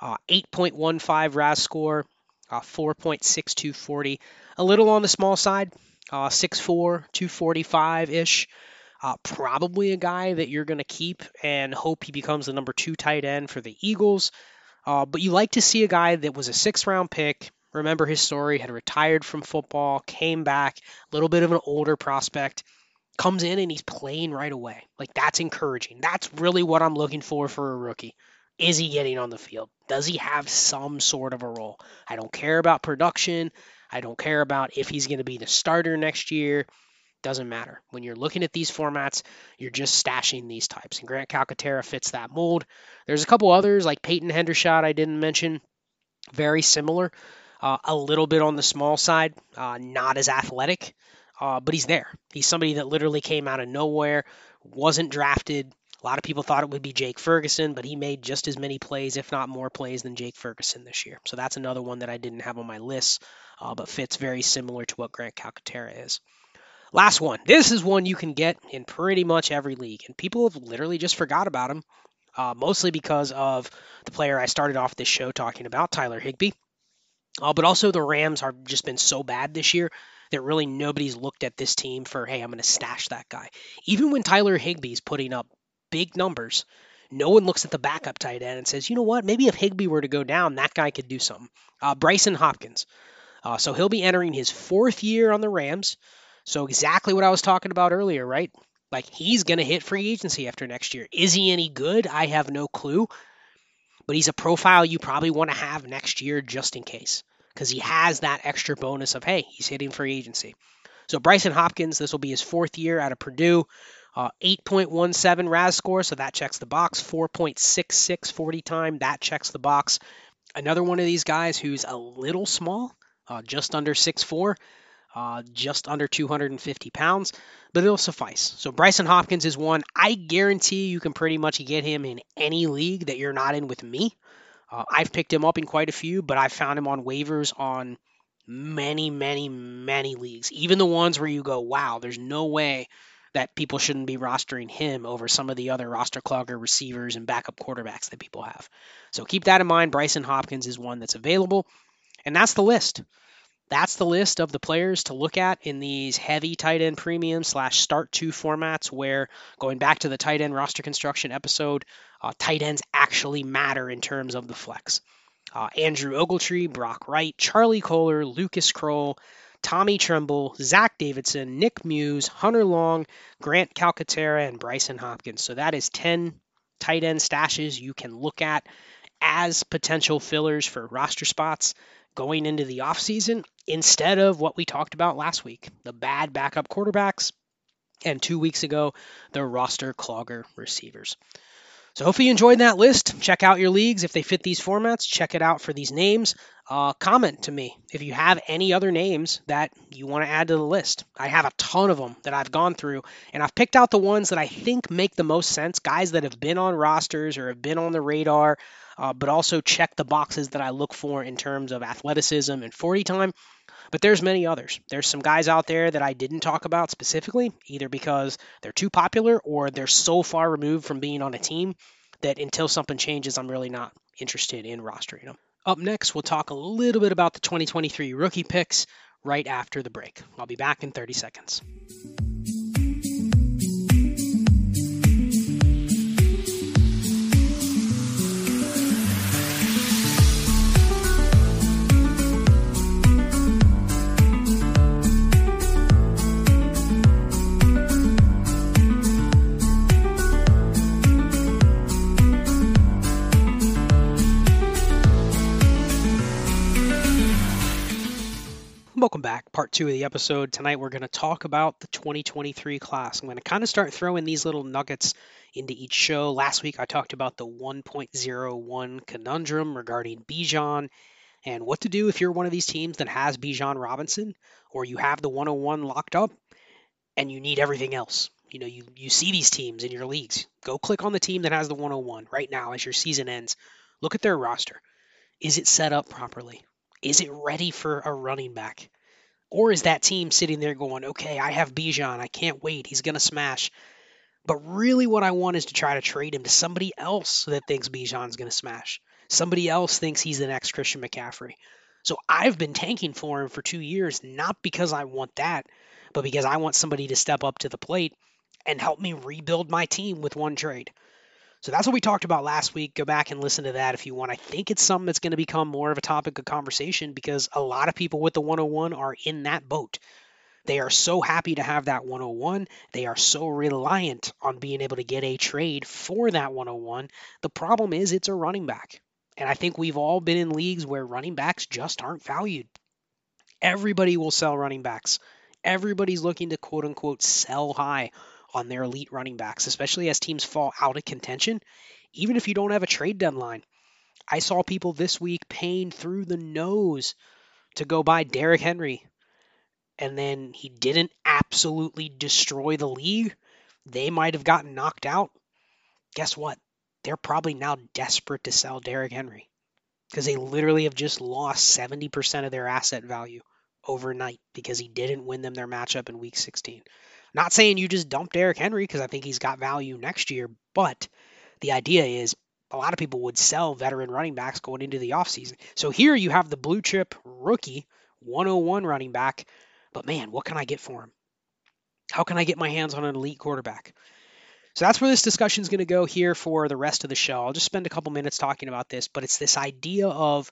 Uh, 8.15 RAS score, uh, 4.6240. A little on the small side, uh, 6'4, 245 ish. Uh, probably a guy that you're going to keep and hope he becomes the number two tight end for the Eagles. Uh, but you like to see a guy that was a six round pick. Remember his story, had retired from football, came back, a little bit of an older prospect, comes in and he's playing right away. Like that's encouraging. That's really what I'm looking for for a rookie. Is he getting on the field? Does he have some sort of a role? I don't care about production. I don't care about if he's going to be the starter next year. Doesn't matter. When you're looking at these formats, you're just stashing these types. And Grant Calcaterra fits that mold. There's a couple others like Peyton Hendershot I didn't mention. Very similar. Uh, a little bit on the small side, uh, not as athletic, uh, but he's there. He's somebody that literally came out of nowhere, wasn't drafted, a lot of people thought it would be Jake Ferguson, but he made just as many plays, if not more plays, than Jake Ferguson this year. So that's another one that I didn't have on my list, uh, but fits very similar to what Grant Calcaterra is. Last one. This is one you can get in pretty much every league, and people have literally just forgot about him, uh, mostly because of the player I started off this show talking about, Tyler Higbee. Uh, but also the Rams have just been so bad this year that really nobody's looked at this team for, hey, I'm going to stash that guy. Even when Tyler Higbee's putting up big numbers, no one looks at the backup tight end and says, you know what, maybe if Higbee were to go down, that guy could do something. Uh, Brycen Hopkins. Uh, so he'll be entering his fourth year on the Rams. So exactly what I was talking about earlier, right? Like he's going to hit free agency after next year. Is he any good? I have no clue. But he's a profile you probably want to have next year just in case because he has that extra bonus of, hey, he's hitting free agency. So Brycen Hopkins, this will be his fourth year out of Purdue. Uh, 8.17 RAS score, so that checks the box. 4.66 40 time, that checks the box. Another one of these guys who's a little small, uh, just under 6'4, uh, just under 250 pounds, but it'll suffice. So Brycen Hopkins is one. I guarantee you can pretty much get him in any league that you're not in with me. Uh, I've picked him up in quite a few, but I've found him on waivers on many, many, many leagues. Even the ones where you go, wow, there's no way that people shouldn't be rostering him over some of the other roster clogger receivers and backup quarterbacks that people have. So keep that in mind. Brycen Hopkins is one that's available. And that's the list. That's the list of the players to look at in these heavy tight end premium slash start two formats where, going back to the tight end roster construction episode, uh, tight ends actually matter in terms of the flex. Uh, Andrew Ogletree, Brock Wright, Charlie Kolar, Lucas Krull, Tommy Tremble, Zach Davidson, Nick Muse, Hunter Long, Grant Calcaterra, and Brycen Hopkins. So that is 10 tight end stashes you can look at as potential fillers for roster spots going into the offseason instead of what we talked about last week the bad backup quarterbacks, and two weeks ago, the roster clogger receivers. So hopefully you enjoyed that list. Check out your leagues if they fit these formats. Check it out for these names. Uh, comment to me if you have any other names that you want to add to the list. I have a ton of them that I've gone through, and I've picked out the ones that I think make the most sense. Guys that have been on rosters or have been on the radar, uh, but also check the boxes that I look for in terms of athleticism and 40 time. But there's many others. There's some guys out there that I didn't talk about specifically, either because they're too popular or they're so far removed from being on a team that until something changes, I'm really not interested in rostering them. Up next, we'll talk a little bit about the 2023 rookie picks right after the break. I'll be back in 30 seconds. Welcome back. Part two of the episode. Tonight we're going to talk about the 2023 class. I'm going to kind of start throwing these little nuggets into each show. Last week I talked about the 1.01 conundrum regarding Bijan and what to do if you're one of these teams that has Bijan Robinson or you have the 101 locked up and you need everything else. You know, you, you see these teams in your leagues. Go click on the team that has the 101 right now as your season ends. Look at their roster. Is it set up properly? Is it ready for a running back? Or is that team sitting there going, okay, I have Bijan. I can't wait. He's going to smash. But really, what I want is to try to trade him to somebody else that thinks Bijan's going to smash. Somebody else thinks he's the next Christian McCaffrey. So I've been tanking for him for two years, not because I want that, but because I want somebody to step up to the plate and help me rebuild my team with one trade. So that's what we talked about last week. Go back and listen to that if you want. I think it's something that's going to become more of a topic of conversation because a lot of people with the 101 are in that boat. They are so happy to have that 101. They are so reliant on being able to get a trade for that 101. The problem is it's a running back. And I think we've all been in leagues where running backs just aren't valued. Everybody will sell running backs. Everybody's looking to quote unquote sell high on their elite running backs, especially as teams fall out of contention, even if you don't have a trade deadline. I saw people this week paying through the nose to go buy Derrick Henry, and then he didn't absolutely destroy the league. They might have gotten knocked out. Guess what? They're probably now desperate to sell Derrick Henry because they literally have just lost 70% of their asset value overnight because he didn't win them their matchup in week 16. Not saying you just dump Derrick Henry because I think he's got value next year, but the idea is a lot of people would sell veteran running backs going into the offseason. So here you have the blue chip rookie 101 running back, but man, what can I get for him? How can I get my hands on an elite quarterback? So that's where this discussion is going to go here for the rest of the show. I'll just spend a couple minutes talking about this, but it's this idea of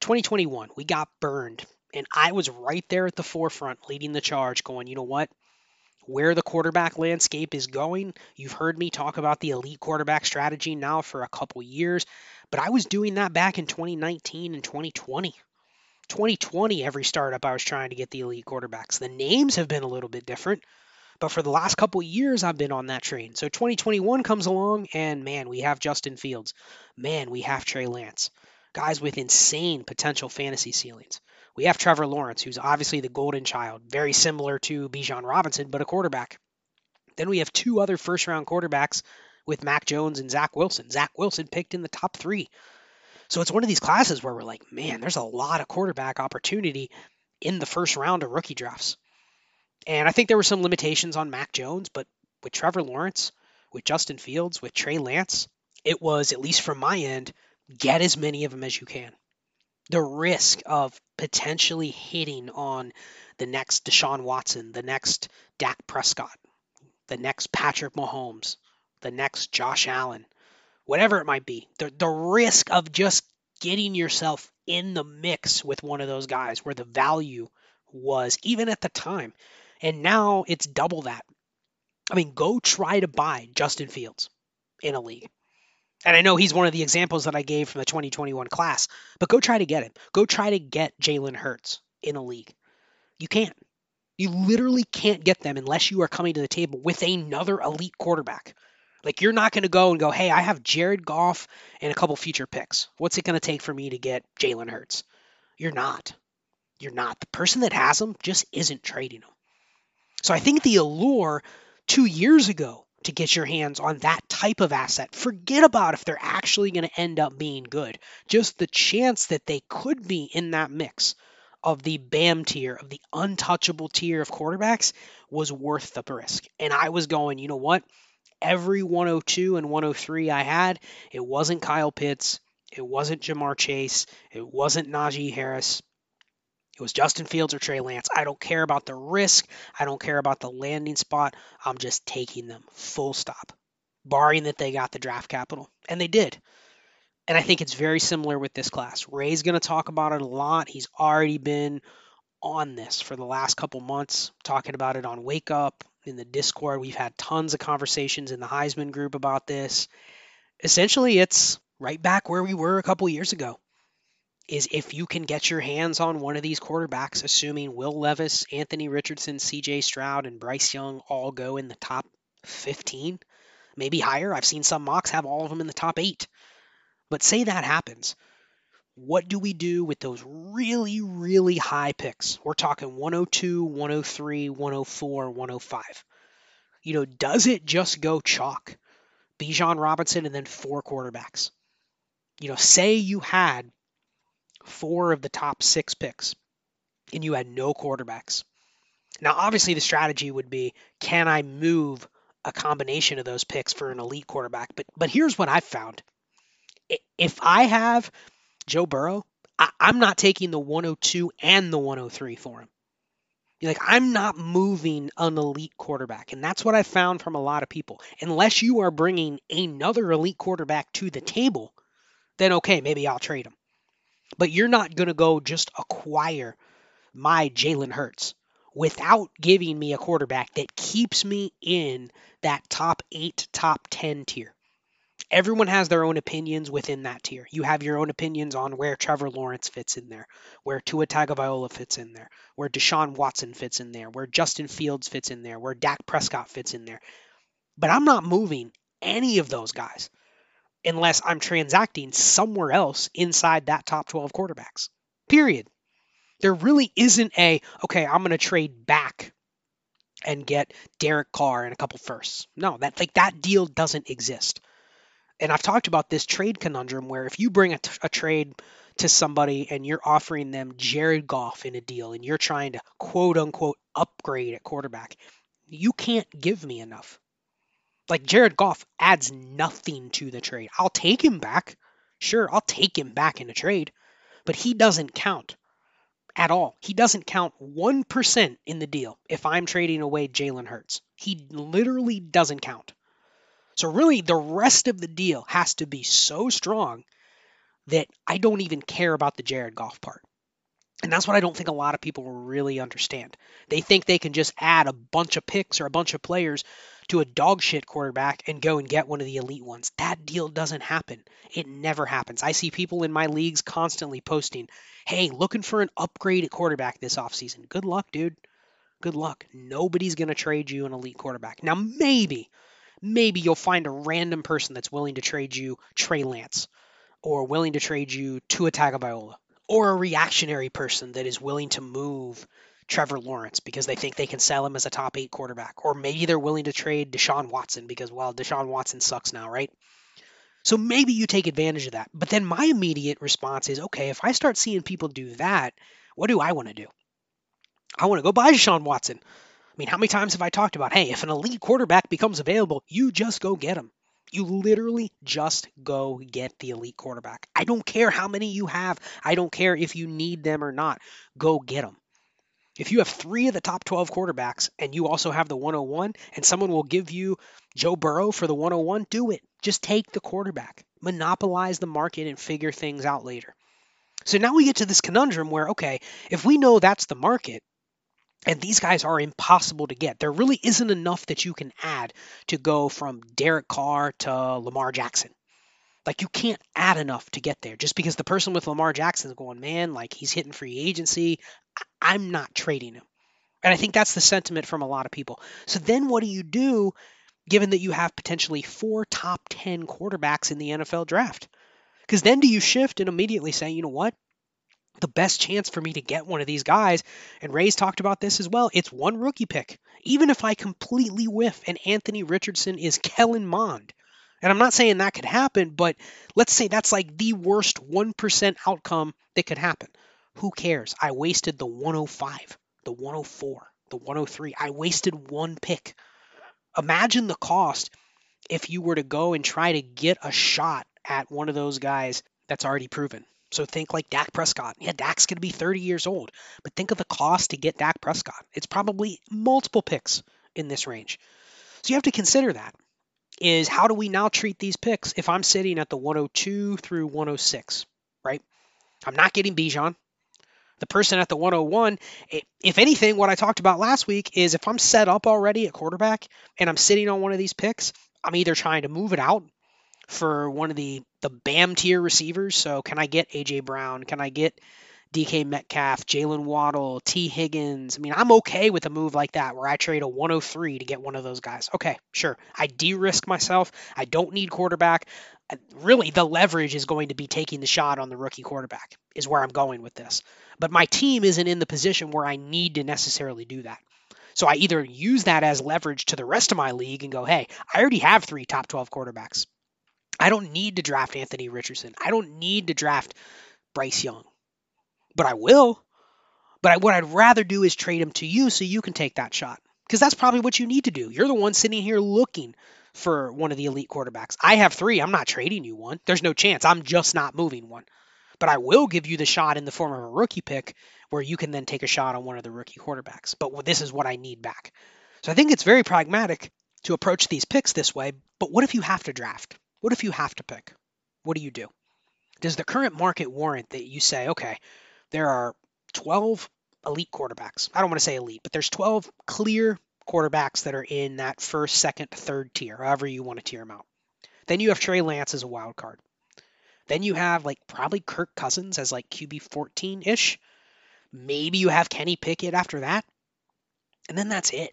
2021. We got burned, and I was right there at the forefront leading the charge, going, you know what? Where the quarterback landscape is going. You've heard me talk about the elite quarterback strategy now for a couple years, but I was doing that back in 2019 and 2020. 2020, every startup I was trying to get the elite quarterbacks. The names have been a little bit different, but for the last couple years, I've been on that train. So 2021 comes along, and man, we have Justin Fields. Man, we have Trey Lance. Guys with insane potential fantasy ceilings. We have Trevor Lawrence, who's obviously the golden child, very similar to Bijan Robinson, but a quarterback. Then we have two other first round quarterbacks with Mac Jones and Zach Wilson. Zach Wilson picked in the top three. So it's one of these classes where we're like, man, there's a lot of quarterback opportunity in the first round of rookie drafts. And I think there were some limitations on Mac Jones, but with Trevor Lawrence, with Justin Fields, with Trey Lance, it was, at least from my end, get as many of them as you can the risk of potentially hitting on the next Deshaun Watson, the next Dak Prescott, the next Patrick Mahomes, the next Josh Allen, whatever it might be. The, the risk of just getting yourself in the mix with one of those guys where the value was even at the time. And now it's double that. I mean, go try to buy Justin Fields in a league. And I know he's one of the examples that I gave from the 2021 class, but go try to get him. Go try to get Jalen Hurts in a league. You can't. You literally can't get them unless you are coming to the table with another elite quarterback. Like you're not going to go and go, hey, I have Jared Goff and a couple future picks. What's it going to take for me to get Jalen Hurts? You're not. You're not. The person that has them just isn't trading them. So I think the allure two years ago to get your hands on that type of asset. Forget about if they're actually going to end up being good. Just the chance that they could be in that mix of the BAM tier, of the untouchable tier of quarterbacks, was worth the risk. And I was going, you know what? Every 102 and 103 I had, it wasn't Kyle Pitts, it wasn't Ja'Marr Chase, it wasn't Najee Harris. It was Justin Fields or Trey Lance. I don't care about the risk. I don't care about the landing spot. I'm just taking them full stop, barring that they got the draft capital. And they did. And I think it's very similar with this class. Ray's going to talk about it a lot. He's already been on this for the last couple months, talking about it on Wake Up in the Discord. We've had tons of conversations in the Heisman group about this. Essentially, it's right back where we were a couple years ago is if you can get your hands on one of these quarterbacks, assuming Will Levis, Anthony Richardson, CJ Stroud, and Bryce Young all go in the top 15, maybe higher. I've seen some mocks have all of them in the top eight. But say that happens. What do we do with those really, really high picks? We're talking 102, 103, 104, 105. You know, does it just go chalk? Bijan Robinson and then four quarterbacks. You know, say you had four of the top six picks and you had no quarterbacks. Now, obviously, the strategy would be can I move a combination of those picks for an elite quarterback? But but here's what I've found: if I have Joe Burrow, I, am not taking the 102 and the 103 for him. Like I'm not moving an elite quarterback, and that's what I found from a lot of people. Unless you are bringing another elite quarterback to the table, then okay, maybe I'll trade him. But you're not going to go just acquire my Jalen Hurts without giving me a quarterback that keeps me in that top eight, top 10 tier. Everyone has their own opinions within that tier. You have your own opinions on where Trevor Lawrence fits in there, where Tua Tagovailoa fits in there, where Deshaun Watson fits in there, where Justin Fields fits in there, where Dak Prescott fits in there. But I'm not moving any of those guys unless I'm transacting somewhere else inside that top 12 quarterbacks. Period. There really isn't a, okay, I'm going to trade back and get Derek Carr and a couple firsts. No, that like that deal doesn't exist. And I've talked about this trade conundrum where if you bring a, t- a trade to somebody and you're offering them Jared Goff in a deal and you're trying to quote unquote upgrade at quarterback, you can't give me enough. Like Jared Goff adds nothing to the trade. I'll take him back. Sure, I'll take him back in a trade, but he doesn't count at all. He doesn't count 1% in the deal if I'm trading away Jalen Hurts. He literally doesn't count. So, really, the rest of the deal has to be so strong that I don't even care about the Jared Goff part. And that's what I don't think a lot of people really understand. They think they can just add a bunch of picks or a bunch of players to a dog shit quarterback and go and get one of the elite ones. That deal doesn't happen. It never happens. I see people in my leagues constantly posting, hey, looking for an upgrade at quarterback this offseason. Good luck, dude. Good luck. Nobody's going to trade you an elite quarterback. Now, maybe, maybe you'll find a random person that's willing to trade you Trey Lance or willing to trade you Tua Tagovailoa or a reactionary person that is willing to move Trevor Lawrence because they think they can sell him as a top eight quarterback. Or maybe they're willing to trade Deshaun Watson because, well, Deshaun Watson sucks now, right? So maybe you take advantage of that. But then my immediate response is okay, if I start seeing people do that, what do I want to do? I want to go buy Deshaun Watson. I mean, how many times have I talked about, hey, if an elite quarterback becomes available, you just go get him. You literally just go get the elite quarterback. I don't care how many you have. I don't care if you need them or not. Go get them. If you have three of the top 12 quarterbacks and you also have the 101 and someone will give you Joe Burrow for the 101, do it. Just take the quarterback, monopolize the market, and figure things out later. So now we get to this conundrum where, okay, if we know that's the market, and these guys are impossible to get. There really isn't enough that you can add to go from Derek Carr to Lamar Jackson. Like you can't add enough to get there. Just because the person with Lamar Jackson is going, man, like he's hitting free agency, I'm not trading him. And I think that's the sentiment from a lot of people. So then what do you do given that you have potentially four top 10 quarterbacks in the NFL draft? Because then do you shift and immediately say, you know what? The best chance for me to get one of these guys, and Ray's talked about this as well, it's one rookie pick. Even if I completely whiff and Anthony Richardson is Kellen Mond. And I'm not saying that could happen, but let's say that's like the worst 1% outcome that could happen. Who cares? I wasted the 105, the 104, the 103. I wasted one pick. Imagine the cost if you were to go and try to get a shot at one of those guys that's already proven. So think like Dak Prescott. Yeah, Dak's going to be 30 years old, but think of the cost to get Dak Prescott. It's probably multiple picks in this range. So you have to consider that. Is how do we now treat these picks if I'm sitting at the 102 through 106, right? I'm not getting Bijan. The person at the 101, if anything, what I talked about last week is if I'm set up already at quarterback and I'm sitting on one of these picks, I'm either trying to move it out for one of the the BAM tier receivers. So can I get AJ Brown? Can I get DK Metcalf, Jalen Waddle, Tee Higgins? I mean, I'm okay with a move like that where I trade a 103 to get one of those guys. Okay, sure. I de-risk myself. I don't need quarterback. Really, the leverage is going to be taking the shot on the rookie quarterback. Is where I'm going with this. But my team isn't in the position where I need to necessarily do that. So I either use that as leverage to the rest of my league and go, hey, I already have three top 12 quarterbacks. I don't need to draft Anthony Richardson. I don't need to draft Bryce Young. But I will. But I, what I'd rather do is trade him to you so you can take that shot. Because that's probably what you need to do. You're the one sitting here looking for one of the elite quarterbacks. I have three. I'm not trading you one. There's no chance. I'm just not moving one. But I will give you the shot in the form of a rookie pick where you can then take a shot on one of the rookie quarterbacks. But this is what I need back. So I think it's very pragmatic to approach these picks this way. But what if you have to draft? What if you have to pick? What do you do? Does the current market warrant that you say, okay, there are 12 elite quarterbacks? I don't want to say elite, but there's 12 clear quarterbacks that are in that first, second, third tier, however you want to tier them out. Then you have Trey Lance as a wild card. Then you have like probably Kirk Cousins as like QB 14 ish. Maybe you have Kenny Pickett after that. And then that's it.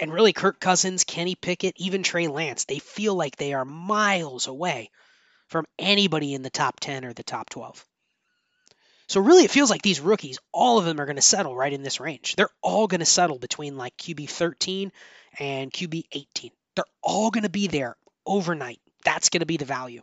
And really, Kirk Cousins, Kenny Pickett, even Trey Lance, they feel like they are miles away from anybody in the top 10 or the top 12. So really, it feels like these rookies, all of them are going to settle right in this range. They're all going to settle between like QB 13 and QB 18. They're all going to be there overnight. That's going to be the value.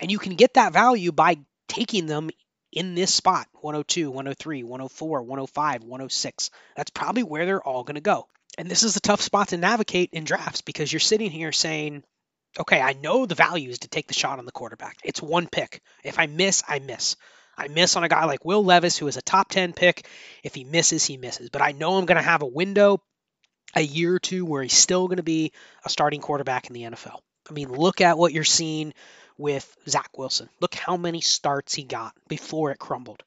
And you can get that value by taking them in this spot 102, 103, 104, 105, 106. That's probably where they're all going to go. And this is a tough spot to navigate in drafts because you're sitting here saying, okay, I know the value is to take the shot on the quarterback. It's one pick. If I miss, I miss. I miss on a guy like Will Levis, who is a top 10 pick. If he misses, he misses. But I know I'm going to have a window, a year or two, where he's still going to be a starting quarterback in the NFL. I mean, look at what you're seeing with Zach Wilson. Look how many starts he got before it crumbled.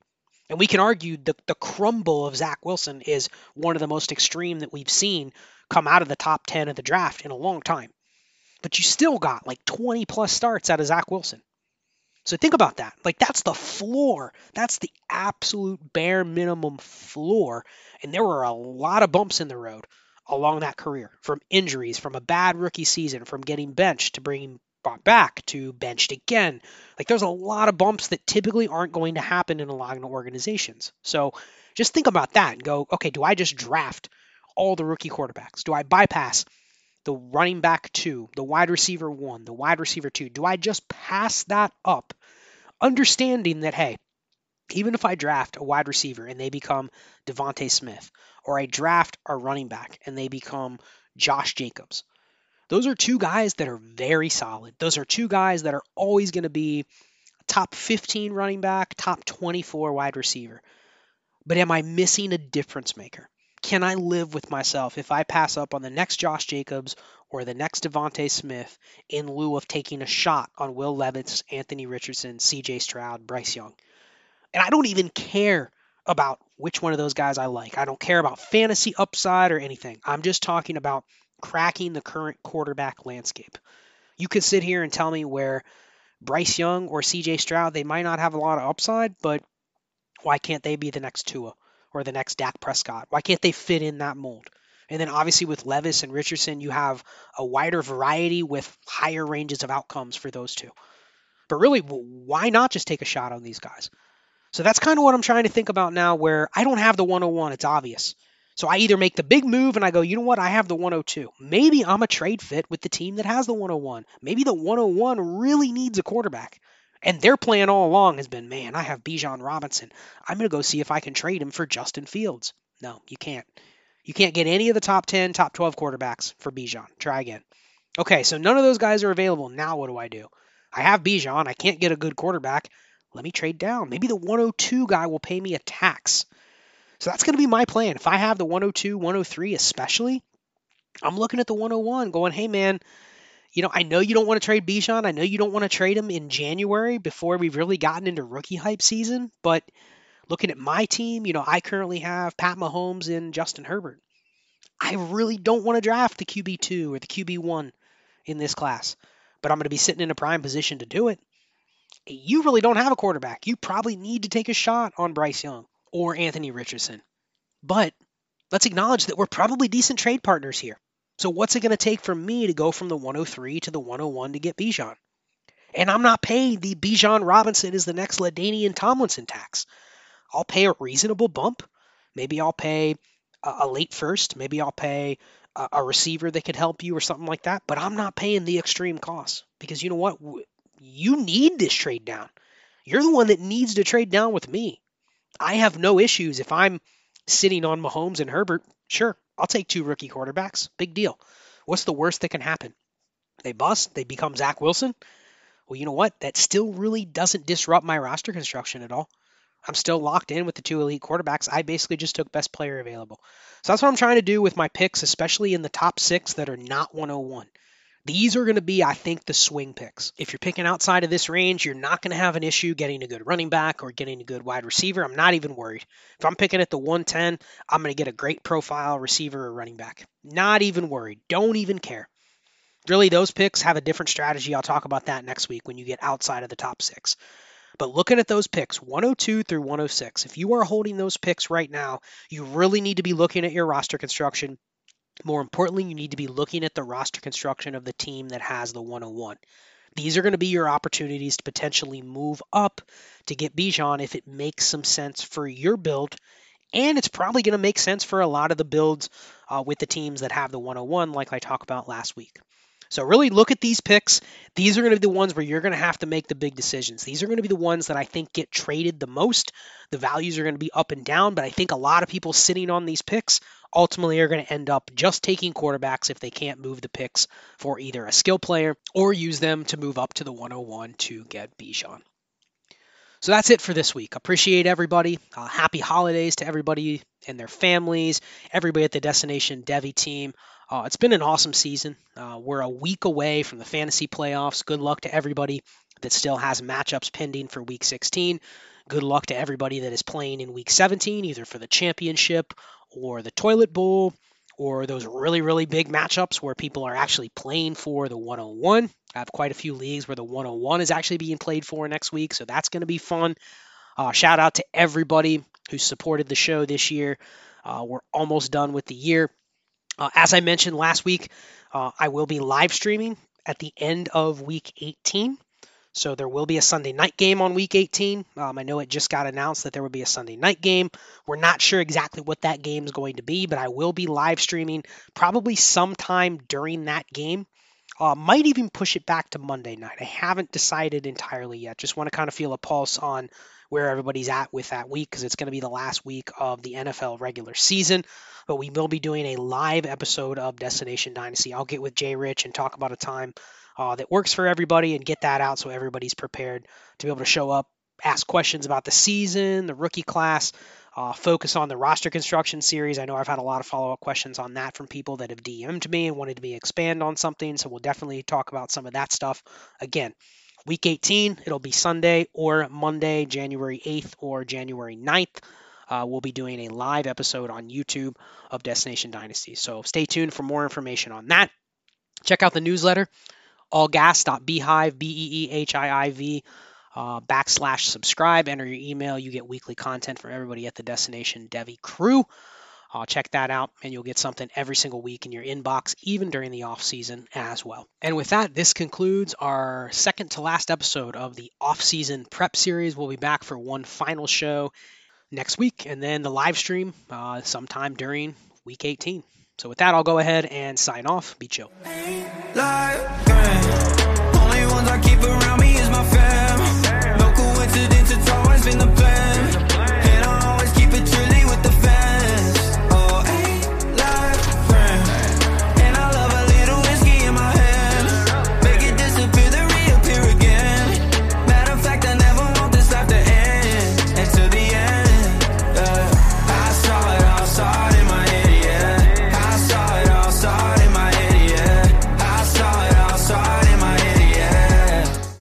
And we can argue the, the crumble of Zach Wilson is one of the most extreme that we've seen come out of the top 10 of the draft in a long time. But you still got like 20 plus starts out of Zach Wilson. So think about that. Like that's the floor. That's the absolute bare minimum floor. And there were a lot of bumps in the road along that career from injuries, from a bad rookie season, from getting benched to bringing brought back to benched again. Like there's a lot of bumps that typically aren't going to happen in a lot of organizations. So just think about that and go, okay, do I just draft all the rookie quarterbacks? Do I bypass the running back two, the wide receiver one, the wide receiver two? Do I just pass that up, understanding that, hey, even if I draft a wide receiver and they become DeVonta Smith, or I draft a running back and they become Josh Jacobs, those are two guys that are very solid. Those are two guys that are always going to be top 15 running back, top 24 wide receiver. But am I missing a difference maker? Can I live with myself if I pass up on the next Josh Jacobs or the next DeVonta Smith in lieu of taking a shot on Will Levis, Anthony Richardson, CJ Stroud, Bryce Young? And I don't even care about which one of those guys I like. I don't care about fantasy upside or anything. I'm just talking about cracking the current quarterback landscape. You could sit here and tell me where Bryce Young or CJ Stroud, they might not have a lot of upside, but why can't they be the next Tua or the next Dak Prescott? Why can't they fit in that mold? And then obviously with Levis and Richardson, you have a wider variety with higher ranges of outcomes for those two. But really, why not just take a shot on these guys? So that's kind of what I'm trying to think about now where I don't have the 101. It's obvious. So I either make the big move and I go, you know what? I have the 102. Maybe I'm a trade fit with the team that has the 101. Maybe the 101 really needs a quarterback. And their plan all along has been, man, I have Bijan Robinson. I'm going to go see if I can trade him for Justin Fields. No, you can't. You can't get any of the top 10, top 12 quarterbacks for Bijan. Try again. Okay, so none of those guys are available. Now what do I do? I have Bijan. I can't get a good quarterback. Let me trade down. Maybe the 102 guy will pay me a tax. So that's going to be my plan. If I have the 102, 103 especially, I'm looking at the 101 going, hey man, you know, I know you don't want to trade Bijan. I know you don't want to trade him in January before we've really gotten into rookie hype season. But looking at my team, you know, I currently have Pat Mahomes and Justin Herbert. I really don't want to draft the QB2 or the QB1 in this class, but I'm going to be sitting in a prime position to do it. You really don't have a quarterback. You probably need to take a shot on Bryce Young or Anthony Richardson. But let's acknowledge that we're probably decent trade partners here. So what's it going to take for me to go from the 103 to the 101 to get Bijan? And I'm not paying the Bijan Robinson is the next LaDainian Tomlinson tax. I'll pay a reasonable bump. Maybe I'll pay a, a late first. Maybe I'll pay a, a, receiver that could help you or something like that. But I'm not paying the extreme costs because you know what? You need this trade down. You're the one that needs to trade down with me. I have no issues if I'm sitting on Mahomes and Herbert. Sure, I'll take two rookie quarterbacks. Big deal. What's the worst that can happen? They bust, they become Zach Wilson. Well, you know what? That still really doesn't disrupt my roster construction at all. I'm still locked in with the two elite quarterbacks. I basically just took best player available. So that's what I'm trying to do with my picks, especially in the top six that are not 101. These are going to be, I think, the swing picks. If you're picking outside of this range, you're not going to have an issue getting a good running back or getting a good wide receiver. I'm not even worried. If I'm picking at the 110, I'm going to get a great profile receiver or running back. Not even worried. Don't even care. Really, those picks have a different strategy. I'll talk about that next week when you get outside of the top six. But looking at those picks, 102 through 106, if you are holding those picks right now, you really need to be looking at your roster construction more importantly, you need to be looking at the roster construction of the team that has the 101. These are going to be your opportunities to potentially move up to get Bijan if it makes some sense for your build. And it's probably going to make sense for a lot of the builds uh, with the teams that have the 101, like I talked about last week. So really look at these picks. These are going to be the ones where you're going to have to make the big decisions. These are going to be the ones that I think get traded the most. The values are going to be up and down, but I think a lot of people sitting on these picks ultimately are going to end up just taking quarterbacks if they can't move the picks for either a skill player or use them to move up to the 101 to get Bijan. So that's it for this week. Appreciate everybody. Uh, happy holidays to everybody and their families, everybody at the Destination Devy team. Uh, it's been an awesome season. Uh, we're a week away from the fantasy playoffs. Good luck to everybody that still has matchups pending for week 16. Good luck to everybody that is playing in week 17, either for the championship or the toilet bowl or those really, really big matchups where people are actually playing for the 101. I have quite a few leagues where the 101 is actually being played for next week, so that's going to be fun. Uh, shout out to everybody who supported the show this year. Uh, we're almost done with the year. Uh, as I mentioned last week, uh, I will be live streaming at the end of week 18. So there will be a Sunday night game on week 18. Um, I know it just got announced that there will be a Sunday night game. We're not sure exactly what that game is going to be, but I will be live streaming probably sometime during that game. Uh, might even push it back to Monday night. I haven't decided entirely yet. Just want to kind of feel a pulse on where everybody's at with that week because it's going to be the last week of the NFL regular season but we will be doing a live episode of Destination Dynasty. I'll get with Jay Rich and talk about a time uh, that works for everybody and get that out so everybody's prepared to be able to show up, ask questions about the season, the rookie class, uh, focus on the roster construction series. I know I've had a lot of follow up questions on that from people that have DM'd me and wanted me expand on something. So we'll definitely talk about some of that stuff. Again, week 18, it'll be Sunday or Monday, January 8th or January 9th uh, we'll be doing a live episode on YouTube of Destination Dynasty. So stay tuned for more information on that. Check out the newsletter, allgas.beehiiv, B-E-E-H-I-I-V, uh, backslash subscribe. Enter your email. You get weekly content from everybody at the Destination Devy crew. Uh, check that out, and you'll get something every single week in your inbox, even during the off season as well. And with that, this concludes our second to last episode of the off season prep series. We'll be back for one final show next week, and then the live stream uh, sometime during week 18. So with that, I'll go ahead and sign off. Be chill.